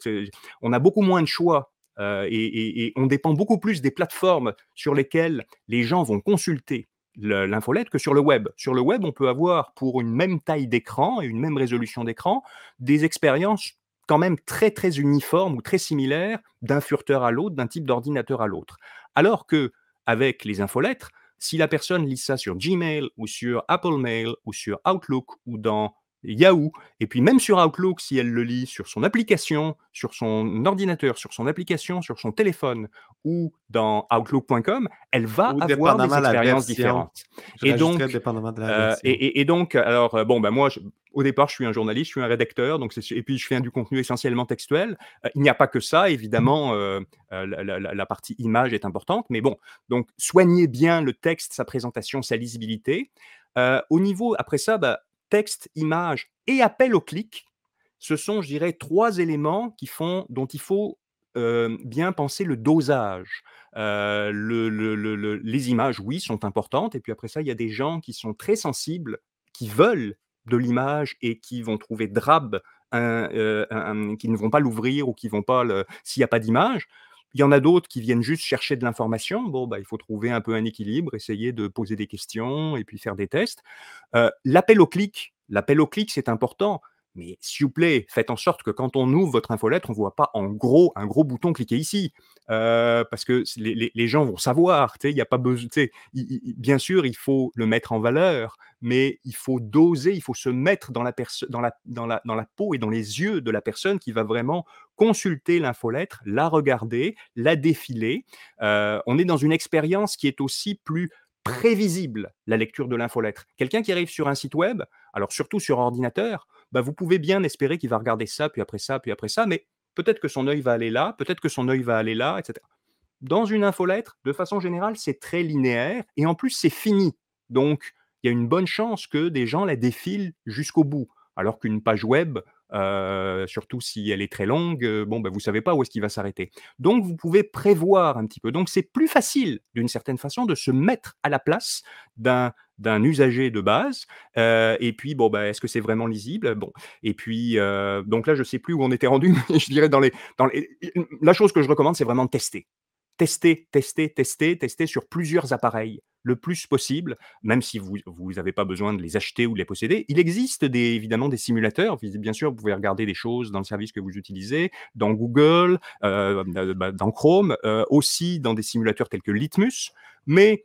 Speaker 2: on a beaucoup moins de choix euh, et, on dépend beaucoup plus des plateformes sur lesquelles les gens vont consulter l'infolette que sur le web. Sur le web, on peut avoir pour une même taille d'écran et une même résolution d'écran des expériences quand même très très uniformes ou très similaires d'un furteur à l'autre, d'un type d'ordinateur à l'autre. Alors que avec les infolettres, si la personne lit ça sur Gmail ou sur Apple Mail ou sur Outlook ou dans Yahoo, et puis même sur Outlook, si elle le lit sur son application, sur son ordinateur, sur son application, sur son téléphone ou dans Outlook.com, elle va avoir des expériences différentes.
Speaker 1: Et donc,
Speaker 2: euh, et, donc, alors euh, bon, ben moi, au départ, je suis un journaliste, je suis un rédacteur, donc et puis je fais du contenu essentiellement textuel. Euh, il n'y a pas que ça, évidemment, la, la, partie image est importante, mais bon, donc soignez bien le texte, sa présentation, sa lisibilité. au niveau, après ça, bah, texte, image et appel au clic, ce sont, je dirais, trois éléments qui font, dont il faut bien penser le dosage. le, les images, oui, sont importantes. Et puis après ça, il y a des gens qui sont très sensibles, qui veulent de l'image et qui vont trouver drab, qui ne vont pas l'ouvrir ou qui vont pas s'il n'y a pas d'image. Il y en a d'autres qui viennent juste chercher de l'information. Bon, bah, il faut trouver un peu un équilibre, essayer de poser des questions et puis faire des tests. Euh, l'appel au clic, l'appel au clic, c'est important. Mais s'il vous plaît, faites en sorte que quand on ouvre votre infolettre, on ne voit pas en gros un gros bouton cliquer ici. Euh, parce que les, gens vont savoir. Il a pas besoin. Bien sûr, il faut le mettre en valeur, mais il faut doser, il faut se mettre dans la, dans, la, dans, la, dans la peau et dans les yeux de la personne qui va vraiment consulter l'infolettre, la regarder, la défiler. Euh, on est dans une expérience qui est aussi plus prévisible, la lecture de l'infolettre. Quelqu'un qui arrive sur un site web, alors surtout sur ordinateur, bah, vous pouvez bien espérer qu'il va regarder ça, puis après ça, puis après ça, mais peut-être que son œil va aller là, peut-être que son œil va aller là, etc. Dans une infolettre, de façon générale, c'est très linéaire et en plus, c'est fini. Donc, il y a une bonne chance que des gens la défilent jusqu'au bout. Alors qu'une page web, euh, surtout si elle est très longue, euh, bon, ben, vous ne savez pas où est-ce qu'il va s'arrêter. Donc, vous pouvez prévoir un petit peu. Donc, c'est plus facile, d'une certaine façon, de se mettre à la place d'un d'un usager de base. Euh, et puis, bon, ben, est-ce que c'est vraiment lisible? Bon. Et puis, donc là, je ne sais plus où on était rendu, mais je dirais dans les, dans les... La chose que je recommande, c'est vraiment de tester tester, tester, tester, tester sur plusieurs appareils le plus possible, même si vous n'avez pas besoin de les acheter ou de les posséder. Il existe des, évidemment des simulateurs. Bien sûr, vous pouvez regarder des choses dans le service que vous utilisez, dans Google, euh, bah, dans Chrome, euh, aussi dans des simulateurs tels que Litmus. Mais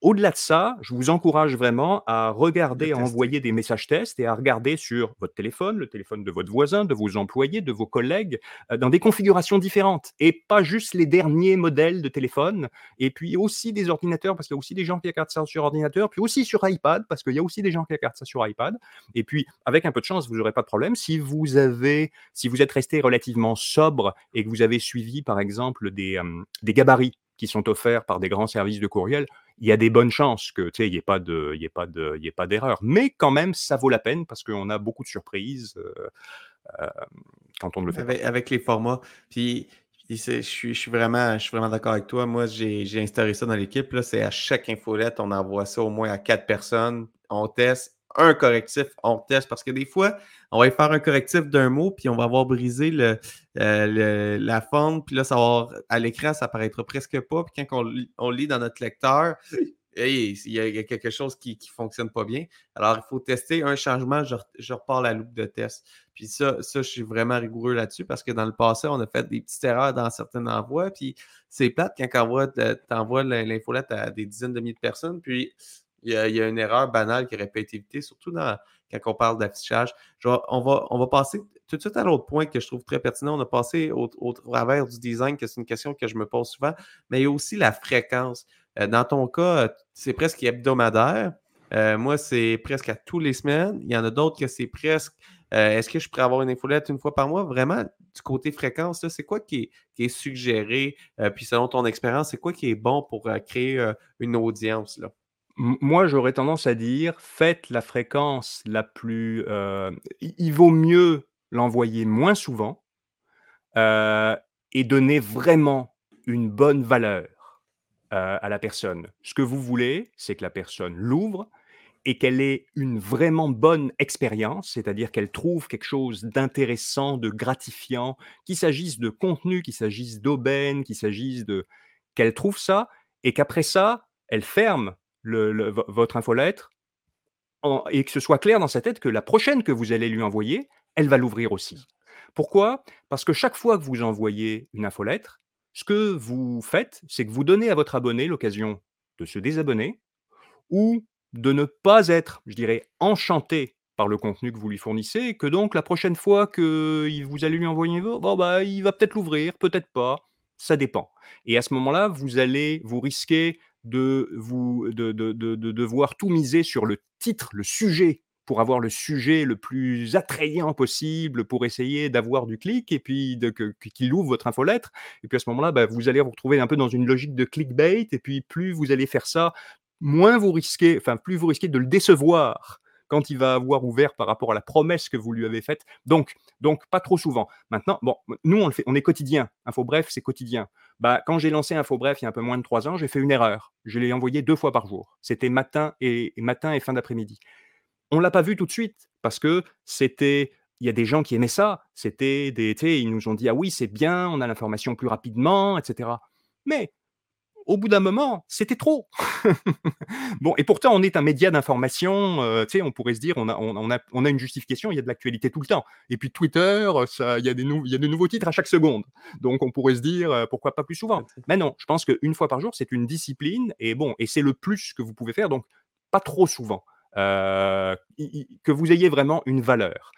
Speaker 2: au-delà de ça, je vous encourage vraiment à
Speaker 1: De
Speaker 2: regarder, à envoyer des messages tests et à regarder sur votre téléphone, le téléphone de votre voisin, de vos employés, de vos collègues, heu, dans des configurations différentes et pas juste les derniers modèles de téléphone et puis aussi des ordinateurs, parce qu'il y a aussi des gens qui regardent ça sur ordinateur, puis aussi sur iPad, parce qu'il y a aussi des gens qui regardent ça sur iPad et puis avec un peu de chance, vous n'aurez pas de problème. Si vous avez si vous êtes resté relativement sobre et que vous avez suivi, par exemple, des, des gabarits qui sont offerts par des grands services de courriel, il y a des bonnes chances que, tu sais, il y ait pas de il y ait pas de y ait pas d'erreur. Mais quand même, ça vaut la peine parce qu'on a beaucoup de surprises, heu, hem, quand on le fait.
Speaker 1: Avec, les formats. Puis, je suis, je suis vraiment, vraiment d'accord avec toi. Moi, j'ai instauré ça dans l'équipe. C'est à chaque infolette, on envoie ça au moins à quatre personnes. On teste un correctif, on teste parce que des fois, on va y faire un correctif d'un mot, puis on va avoir brisé euh, la forme, puis là, ça va à l'écran, ça paraîtra presque pas. Puis quand on, lit- dans notre lecteur, hey, il y, a quelque chose qui ne fonctionne pas bien. Alors, il faut tester un changement, je, re- je repars la loupe de test. Puis ça, ça, je suis vraiment rigoureux là-dessus parce que dans le passé, on a fait des petites erreurs dans certains envois. Puis c'est plate quand tu envoies l'infolette à des dizaines de milliers de personnes. Puis il y, a, une erreur banale qui aurait pu être évitée, surtout quand on parle d'affichage. On va, on va passer tout de suite à l'autre point que je trouve très pertinent. On a passé au, travers du design, que c'est une question que je me pose souvent, mais il y a aussi la fréquence. Euh, dans ton cas, c'est presque hebdomadaire. Euh, moi, c'est presque à tous les semaines. Il y en a d'autres que c'est presque. euh, Est-ce que je pourrais avoir une infolette une fois par mois? Vraiment, du côté fréquence, c'est quoi qui est, suggéré? Puis selon ton expérience, c'est quoi qui est bon pour créer une audience? Là?
Speaker 2: Moi, j'aurais tendance à dire: «Faites la fréquence la plus, il vaut mieux l'envoyer moins souvent, et donner vraiment une bonne valeur, à la personne. Ce que vous voulez, c'est que la personne l'ouvre et qu'elle ait une vraiment bonne expérience, c'est-à-dire qu'elle trouve quelque chose d'intéressant, de gratifiant, qu'il s'agisse de contenu, qu'il s'agisse d'aubaine, qu'il s'agisse de qu'elle trouve ça et qu'après ça, elle ferme votre infolettre et que ce soit clair dans sa tête que la prochaine que vous allez lui envoyer, elle va l'ouvrir aussi. Pourquoi? Parce que chaque fois que vous envoyez une infolettre, ce que vous faites, c'est que vous donnez à votre abonné l'occasion de se désabonner ou de ne pas être, je dirais, enchanté par le contenu que vous lui fournissez et que donc la prochaine fois que vous allez lui envoyer bon, bah, il va peut-être l'ouvrir, peut-être pas, ça dépend et à ce moment-là, vous allez vous risquer de vous de de de de devoir tout miser sur le titre, le sujet, pour avoir le sujet le plus attrayant possible, pour essayer d'avoir du clic et puis qu'il ouvre votre infolettre. Et puis à ce moment-là, bah, vous allez vous retrouver un peu dans une logique de clickbait et puis plus vous allez faire ça, moins vous risquez enfin, plus vous risquez de le décevoir quand il va avoir ouvert par rapport à la promesse que vous lui avez faite. Donc donc pas trop souvent. Maintenant, bon, nous, on fait, on est quotidien. Info Bref, c'est quotidien. Bah, quand j'ai lancé Info Bref il y a un peu moins de 3 ans, j'ai fait une erreur. Je l'ai envoyé 2 fois par jour. C'était matin et matin et fin d'après-midi. On l'a pas vu tout de suite parce que c'était il y a des gens qui aimaient ça. C'était des ils nous ont dit: «Ah oui, c'est bien, on a l'information plus rapidement» et cetera. Mais au bout d'un moment, c'était trop. Bon et pourtant on est un média d'information, heu, tu sais, on pourrait se dire: «On a on a on a une justification, il y a de l'actualité tout le temps» et puis Twitter, ça il y a des nou y a de nouveaux titres à chaque seconde. Donc on pourrait se dire, heu: «Pourquoi pas plus souvent?» mais non, je pense qu'une fois par jour, c'est une discipline et bon et c'est le plus que vous pouvez faire donc pas trop souvent. Que vous ayez vraiment une valeur,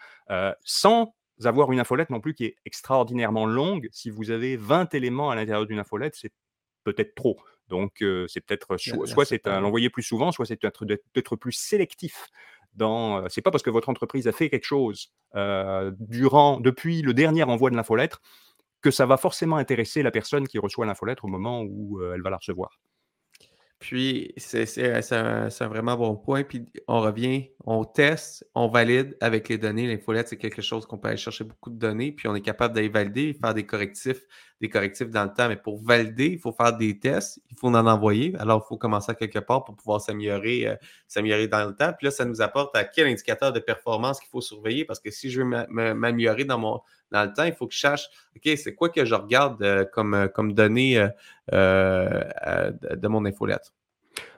Speaker 2: sans avoir une infolette non plus qui est extraordinairement longue. Si vous avez 20 éléments à l'intérieur d'une infolette, c'est peut-être trop. Donc c'est peut-être soit c'est à l'envoyer plus souvent, soit c'est d'être plus sélectif dans, c'est pas parce que votre entreprise a fait quelque chose, durant depuis le dernier envoi de l'infolettre, que ça va forcément intéresser la personne qui reçoit l'infolettre au moment où, elle va la recevoir.
Speaker 1: Puis, c'est un, un vraiment bon point. Puis, on revient, on teste, on valide avec les données. L'infolette, c'est quelque chose qu'on peut aller chercher beaucoup de données, puis on est capable d'aller valider, faire des correctifs, des correctifs dans le temps. Mais pour valider, il faut faire des tests, il faut en envoyer. Alors, il faut commencer à quelque part pour pouvoir s'améliorer, euh, s'améliorer dans le temps. Puis là, ça nous apporte à quel indicateur de performance qu'il faut surveiller? Parce que si je veux m'a- m'a- m'améliorer dans mon dans le temps, il faut que je sache, OK, c'est quoi que je regarde euh, comme, euh, comme données de mon infolette.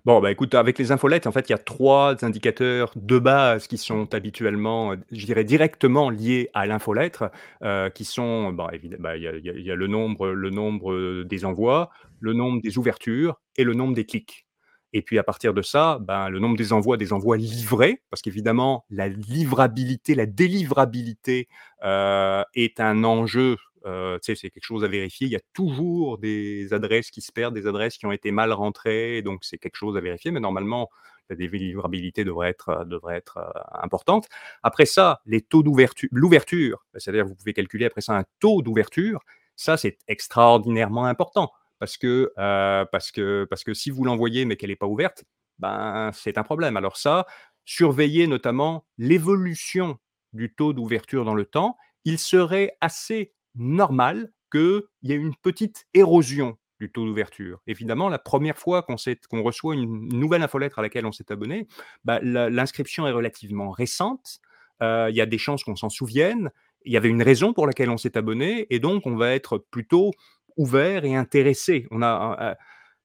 Speaker 2: Bon, bah, écoute, avec les infolettes, en fait, il y a 3 indicateurs de base qui sont habituellement, heu, je dirais directement liés à l'infolettre, heu, qui sont, bah, évid bah, il y a le nombre heu, des envois, le nombre des ouvertures et le nombre des clics Et puis à partir de ça, ben, le nombre des envois, des envois livrés, parce qu'évidemment, la livrabilité, la délivrabilité euh, est un enjeu. Euh, c'est quelque chose à vérifier. Il y a toujours des adresses qui se perdent, des adresses qui ont été mal rentrées, donc c'est quelque chose à vérifier. Mais normalement, la délivrabilité devrait être, devrait être importante. Après ça, les taux d'ouverture, l'ouverture, c'est-à-dire vous pouvez calculer après ça un taux d'ouverture, ça c'est extraordinairement important parce que, euh, parce que, parce que si vous l'envoyez mais qu'elle n'est pas ouverte, ben, c'est un problème. Alors ça, surveillez notamment l'évolution du taux d'ouverture dans le temps. Il serait assez normal qu'il y ait une petite érosion du taux d'ouverture. Évidemment, la première fois qu'on reçoit une nouvelle infolettre à laquelle on s'est abonné, bah, l'inscription est relativement récente. Euh, il y a des chances qu'on s'en souvienne. Il y avait une raison pour laquelle on s'est abonné, et donc on va être plutôt ouvert et intéressé. A, euh,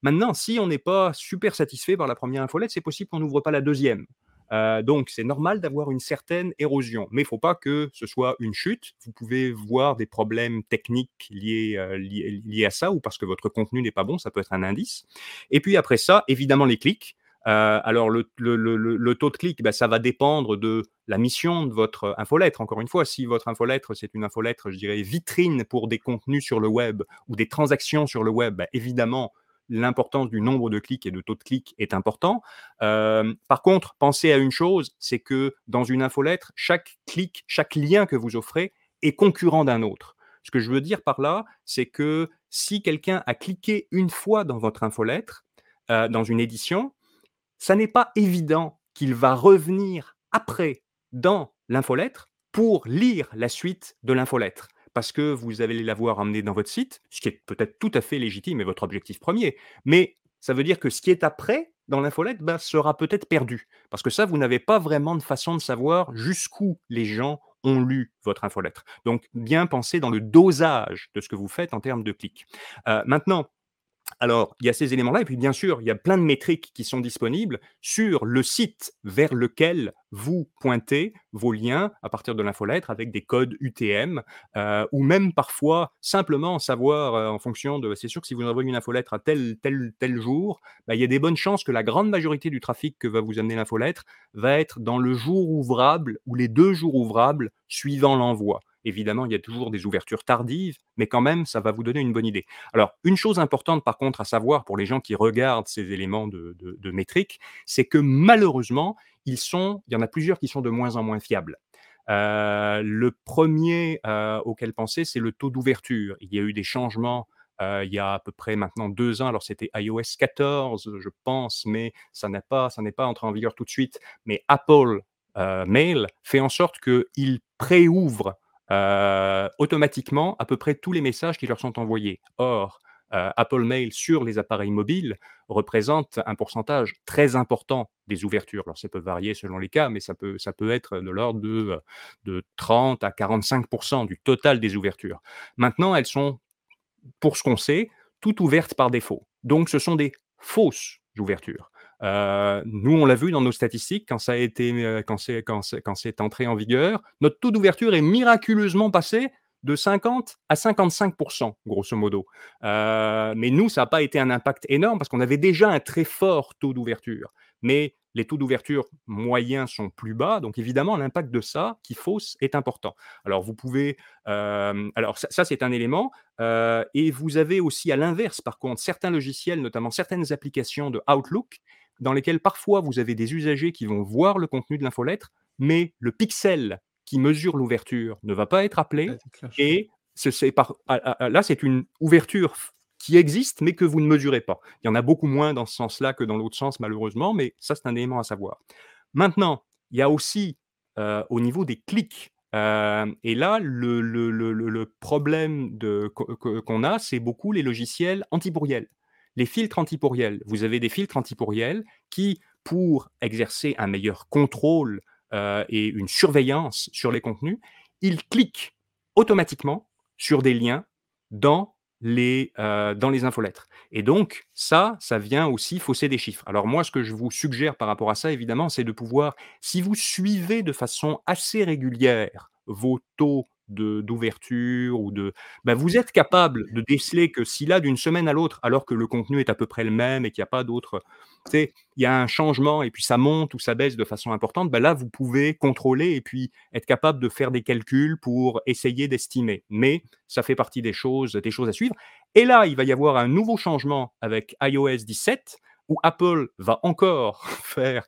Speaker 2: maintenant, si on n'est pas super satisfait par la première infolette, c'est possible qu'on n'ouvre pas la deuxième. Euh, donc, c'est normal d'avoir une certaine érosion, mais il ne faut pas que ce soit une chute. Vous pouvez voir des problèmes techniques liés, euh, liés, à ça ou parce que votre contenu n'est pas bon, ça peut être un indice. Et puis après ça, évidemment, les clics. Euh, alors, le, taux de clic, ben, ça va dépendre de la mission de votre infolettre. Encore une fois, si votre infolettre, c'est une infolettre, je dirais, vitrine pour des contenus sur le web ou des transactions sur le web, ben, évidemment, l'importance du nombre de clics et de taux de clics est important. Euh, par contre, pensez à une chose, c'est que dans une infolettre, chaque clic, chaque lien que vous offrez est concurrent d'un autre. Ce que je veux dire par là, c'est que si quelqu'un a cliqué une fois dans votre infolettre, euh, dans une édition, ça n'est pas évident qu'il va revenir après dans l'infolettre pour lire la suite de l'infolettre parce que vous allez l'avoir amené dans votre site, ce qui est peut-être tout à fait légitime et votre objectif premier. Mais ça veut dire que ce qui est après dans l'infolette bah, sera peut-être perdu. Parce que ça, vous n'avez pas vraiment de façon de savoir jusqu'où les gens ont lu votre infolettre. Donc, bien penser dans le dosage de ce que vous faites en termes de clics. Euh, maintenant, alors, il y a ces éléments-là, et puis bien sûr, il y a plein de métriques qui sont disponibles sur le site vers lequel vous pointez vos liens à partir de l'infolettre avec des codes UTM, euh, ou même parfois simplement savoir euh, en fonction de. C'est sûr que si vous envoyez une infolettre à tel, tel, tel jour, bah, il y a des bonnes chances que la grande majorité du trafic que va vous amener l'infolettre va être dans le jour ouvrable ou les deux jours ouvrables suivant l'envoi. Évidemment, il y a toujours des ouvertures tardives, mais quand même, ça va vous donner une bonne idée. Alors, une chose importante, par contre, à savoir pour les gens qui regardent ces éléments de, métrique, c'est que malheureusement, ils sont, il y en a plusieurs qui sont de moins en moins fiables. Euh, le premier euh, auquel penser, c'est le taux d'ouverture. Il y a eu des changements euh, il y a à peu près maintenant deux ans. Alors c'était iOS 14, je pense, mais ça n'est pas, ça n'est pas entré en vigueur tout de suite. Mais Apple Mail fait en sorte qu'il préouvre euh, automatiquement à peu près tous les messages qui leur sont envoyés. Or, euh, Apple Mail sur les appareils mobiles représente un pourcentage très important des ouvertures. Alors, ça peut varier selon les cas, mais ça peut, ça peut être de l'ordre de, de 30 à 45% du total des ouvertures. Maintenant, elles sont, pour ce qu'on sait, toutes ouvertes par défaut. Donc, ce sont des fausses ouvertures. Euh, nous, on l'a vu dans nos statistiques quand ça a été, euh, quand c'est, quand quand c'est entré en vigueur, notre taux d'ouverture est miraculeusement passé de 50 à 55% grosso modo. Euh, mais nous, ça n'a pas été un impact énorme parce qu'on avait déjà un très fort taux d'ouverture. Mais les taux d'ouverture moyens sont plus bas, donc évidemment l'impact de ça qui fausse est important. Alors vous pouvez, alors ça, c'est un élément, et vous avez aussi à l'inverse par contre certains logiciels, notamment certaines applications de Outlook, dans lesquelles parfois vous avez des usagers qui vont voir le contenu de l'infolettre, mais le pixel qui mesure l'ouverture ne va pas être appelé. et c'est par, là, c'est une ouverture qui existe, mais que vous ne mesurez pas. Il y en a beaucoup moins dans ce sens-là que dans l'autre sens, malheureusement, mais ça, c'est un élément à savoir. Maintenant, il y a aussi euh, au niveau des clics, euh, et là, le, le, le, le problème qu'on a, c'est beaucoup les logiciels antipourriels les filtres antipourriels. Vous avez des filtres antipourriels qui, pour exercer un meilleur contrôle euh, et une surveillance sur les contenus, ils cliquent automatiquement sur des liens dans les, euh, dans les infolettres. Et donc, ça, ça vient aussi fausser des chiffres. Alors moi, ce que je vous suggère par rapport à ça, évidemment, c'est de pouvoir, si vous suivez de façon assez régulière vos taux d'ouverture ou de bah, vous êtes capable de déceler que si là, d'une semaine à l'autre, alors que le contenu est à peu près le même et qu'il n'y a pas d'autres il y a un changement et puis ça monte ou ça baisse de façon importante, bah, là, vous pouvez contrôler et puis être capable de faire des calculs pour essayer d'estimer. Mais ça fait partie des choses des choses à suivre et là, il va y avoir un nouveau changement avec iOS 17 où Apple va encore faire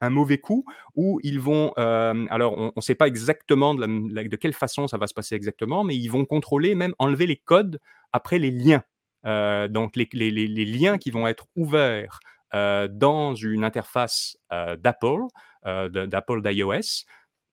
Speaker 2: un mauvais coup, où ils vont, euh, alors on ne sait pas exactement de, quelle façon ça va se passer exactement, mais ils vont contrôler, même enlever les codes après les liens. Euh, donc les, liens qui vont être ouverts euh, dans une interface d'Apple, d'Apple d'iOS,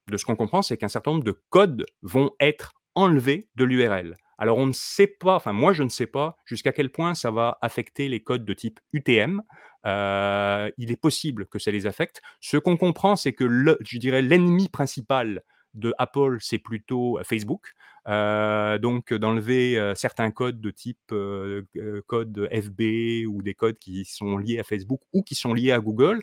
Speaker 2: de ce qu'on comprend, c'est qu'un certain nombre de codes vont être enlevés de l'URL. Alors on ne sait pas, enfin moi je ne sais pas jusqu'à quel point ça va affecter les codes de type UTM. Euh, il est possible que ça les affecte. Ce qu'on comprend, c'est que le, je dirais l'ennemi principal de Apple, c'est plutôt euh, Facebook. Euh, donc d'enlever certains codes de type code FB ou des codes qui sont liés à Facebook ou qui sont liés à Google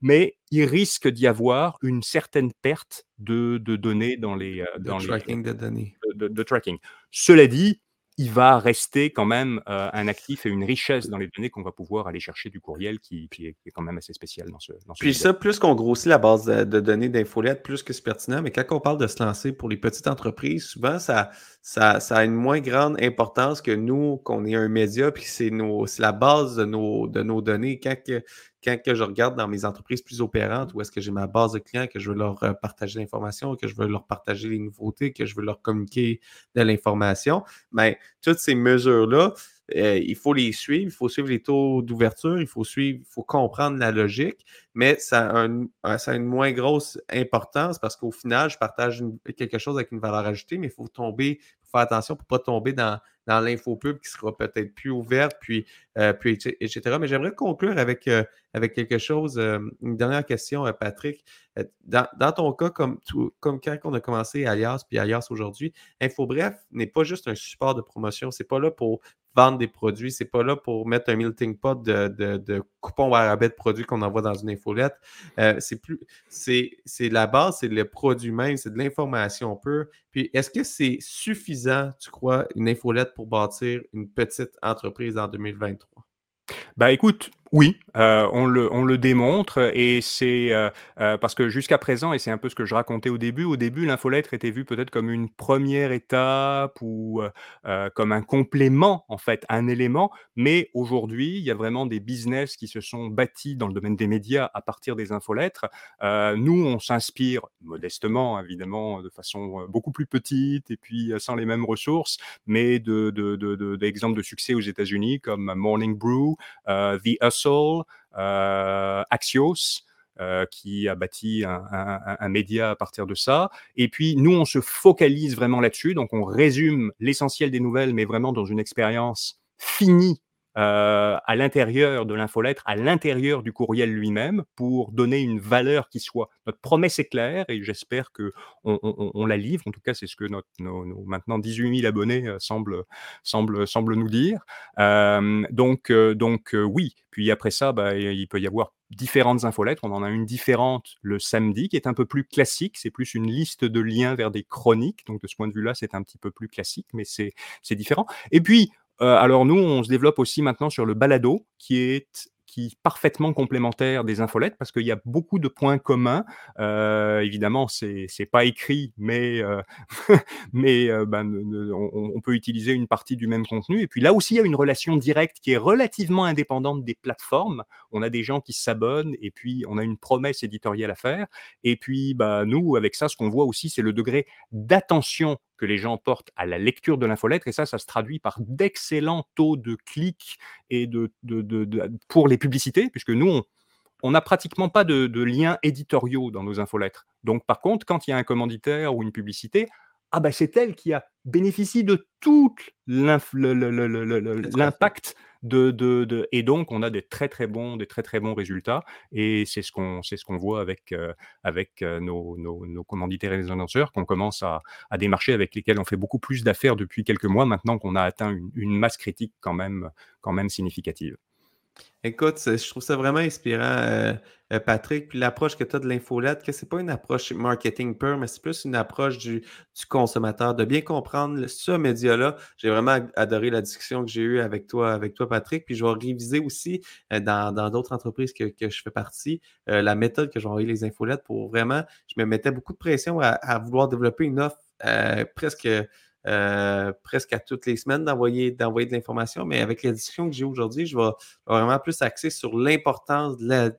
Speaker 2: mais il risque d'y avoir une certaine perte de, données dans les...
Speaker 1: Dans de tracking de données.
Speaker 2: De, tracking. Cela dit, il va rester quand même un actif et une richesse dans les données qu'on va pouvoir aller chercher du courriel qui, est, quand même assez spécial dans ce, dans
Speaker 1: Puis ça, plus qu'on grossit la base de, données d'infolettes, plus que c'est pertinent, mais quand on parle de se lancer pour les petites entreprises, souvent ça, ça, a une moins grande importance que nous, qu'on est un média, puis c'est la base de nos, de nos données. Quand quand que je regarde dans mes entreprises plus opérantes, où est-ce que j'ai ma base de clients, que je veux leur euh, partager l'information, que je veux leur partager les nouveautés, que je veux leur communiquer de l'information, mais ben, toutes ces mesures-là, euh, il faut les suivre, il faut suivre les taux d'ouverture, il faut suivre, il faut comprendre la logique, mais ça a, ça a une moins grosse importance parce qu'au final, je partage quelque chose avec une valeur ajoutée, mais il faut tomber, faire attention pour ne pas tomber dans, dans l'infopub qui sera peut-être plus ouverte, puis, euh, puis etc. Mais j'aimerais conclure avec, euh, avec quelque chose, une dernière question, Patrick. Dans, ton cas, comme, comme quand on a commencé Alias, puis Alias aujourd'hui, InfoBref n'est pas juste un support de promotion, c'est pas là pour vendre des produits. C'est pas là pour mettre un melting pot de, de, de coupons à rabais de produits qu'on envoie dans une infolette. Euh, c'est c'est, la base, c'est le produit même, c'est de l'information pure. Puis, est-ce que c'est suffisant, tu crois, une infolette pour bâtir une petite entreprise en 2023?
Speaker 2: Bah écoute, oui, euh, on, le, on le démontre et c'est euh, euh, parce que jusqu'à présent, et c'est un peu ce que je racontais au début, au début, l'infolettre était vue peut-être comme une première étape ou comme un complément, en fait, un élément, mais aujourd'hui, il y a vraiment des business qui se sont bâtis dans le domaine des médias à partir des infolettres. nous, on s'inspire modestement, évidemment, de façon beaucoup plus petite et puis sans les mêmes ressources, mais de, de, de, d'exemples de, succès aux États-Unis comme Morning Brew, The euh, Axios, euh, qui a bâti un, média à partir de ça. Et puis, nous, on se focalise vraiment là-dessus. Donc, on résume l'essentiel des nouvelles, mais vraiment dans une expérience finie euh, à l'intérieur de l'infolettre, à l'intérieur du courriel lui-même, pour donner une valeur qui soit. Notre promesse est claire et j'espère que on, la livre. En tout cas, c'est ce que nos, maintenant 18 000 abonnés euh, semblent, semble, semble nous dire. Euh, donc, donc oui. Puis après ça, bah, il peut y avoir différentes infolettres. On en a une différente le samedi qui est un peu plus classique. C'est plus une liste de liens vers des chroniques. Donc de ce point de vue-là, c'est un petit peu plus classique, mais c'est différent. Et puis, euh, alors nous, on se développe aussi maintenant sur le balado, qui est qui parfaitement complémentaire des infolettes parce qu'il y a beaucoup de points communs. Euh, évidemment, c'est c'est pas écrit, mais euh, mais euh, ben, on, peut utiliser une partie du même contenu. Et puis là aussi, il y a une relation directe qui est relativement indépendante des plateformes. On a des gens qui s'abonnent et puis on a une promesse éditoriale à faire. Et puis, bah, nous, avec ça, ce qu'on voit aussi, c'est le degré d'attention que les gens portent à la lecture de l'infolettre. Et ça, ça se traduit par d'excellents taux de clics et de, pour les publicités, puisque nous, on n'a pratiquement pas de, liens éditoriaux dans nos infolettres. Donc, par contre, quand il y a un commanditaire ou une publicité, ah ben c'est elle qui a bénéficié de tout l'impact de, de, et donc on a des très très bons des très très bons résultats et c'est ce qu'on c'est ce qu'on voit avec euh, avec euh, nos, nos, nos, commanditaires et les annonceurs qu'on commence à, à démarcher avec lesquels on fait beaucoup plus d'affaires depuis quelques mois maintenant qu'on a atteint une, une, masse critique quand même quand même significative.
Speaker 1: Écoute, je trouve ça vraiment inspirant, euh, euh, Patrick. Puis l'approche que tu as de l'infolette, que c'est pas une approche marketing pure, mais c'est plus une approche du, consommateur, de bien comprendre ce média-là. J'ai vraiment adoré la discussion que j'ai eue avec toi, avec toi, Patrick. Puis je vais réviser aussi euh, dans d'autres entreprises que, je fais partie, la méthode que j'ai envoyé les infolettes pour vraiment, je me mettais beaucoup de pression à vouloir développer une offre presque euh, presque à toutes les semaines d'envoyer, de l'information, mais avec la discussion que j'ai aujourd'hui, je vais, vraiment plus axer sur l'importance de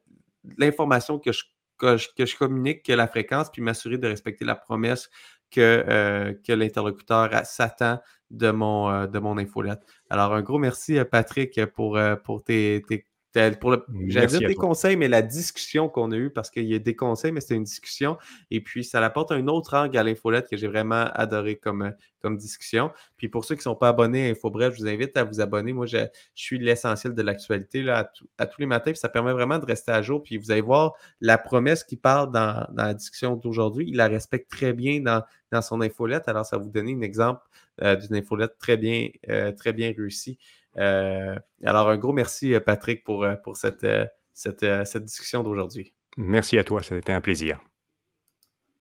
Speaker 1: l'information que je, que, je, communique, que la fréquence, puis m'assurer de respecter la promesse que, euh, que l'interlocuteur s'attend de mon, euh, de mon infolette. Alors, un gros merci, Patrick, pour, pour tes, tes pour j'allais dire des conseils, mais la discussion qu'on a eue, parce qu'il y a des conseils, mais c'était une discussion. Et puis, ça apporte un autre angle à l'infolette que j'ai vraiment adoré comme, comme discussion. Puis pour ceux qui ne sont pas abonnés à InfoBref, je vous invite à vous abonner. Moi, je, suis l'essentiel de l'actualité à, à, tous les matins. Puis ça permet vraiment de rester à jour. Puis vous allez voir la promesse qui parle dans, la discussion d'aujourd'hui. Il la respecte très bien dans, dans son infolette. Alors, ça va vous donner un exemple euh, d'une infolette très bien, euh, très bien réussie. Euh, alors, un gros merci, Patrick, pour, pour cette, cette, cette discussion d'aujourd'hui.
Speaker 2: Merci à toi, ça a été un plaisir.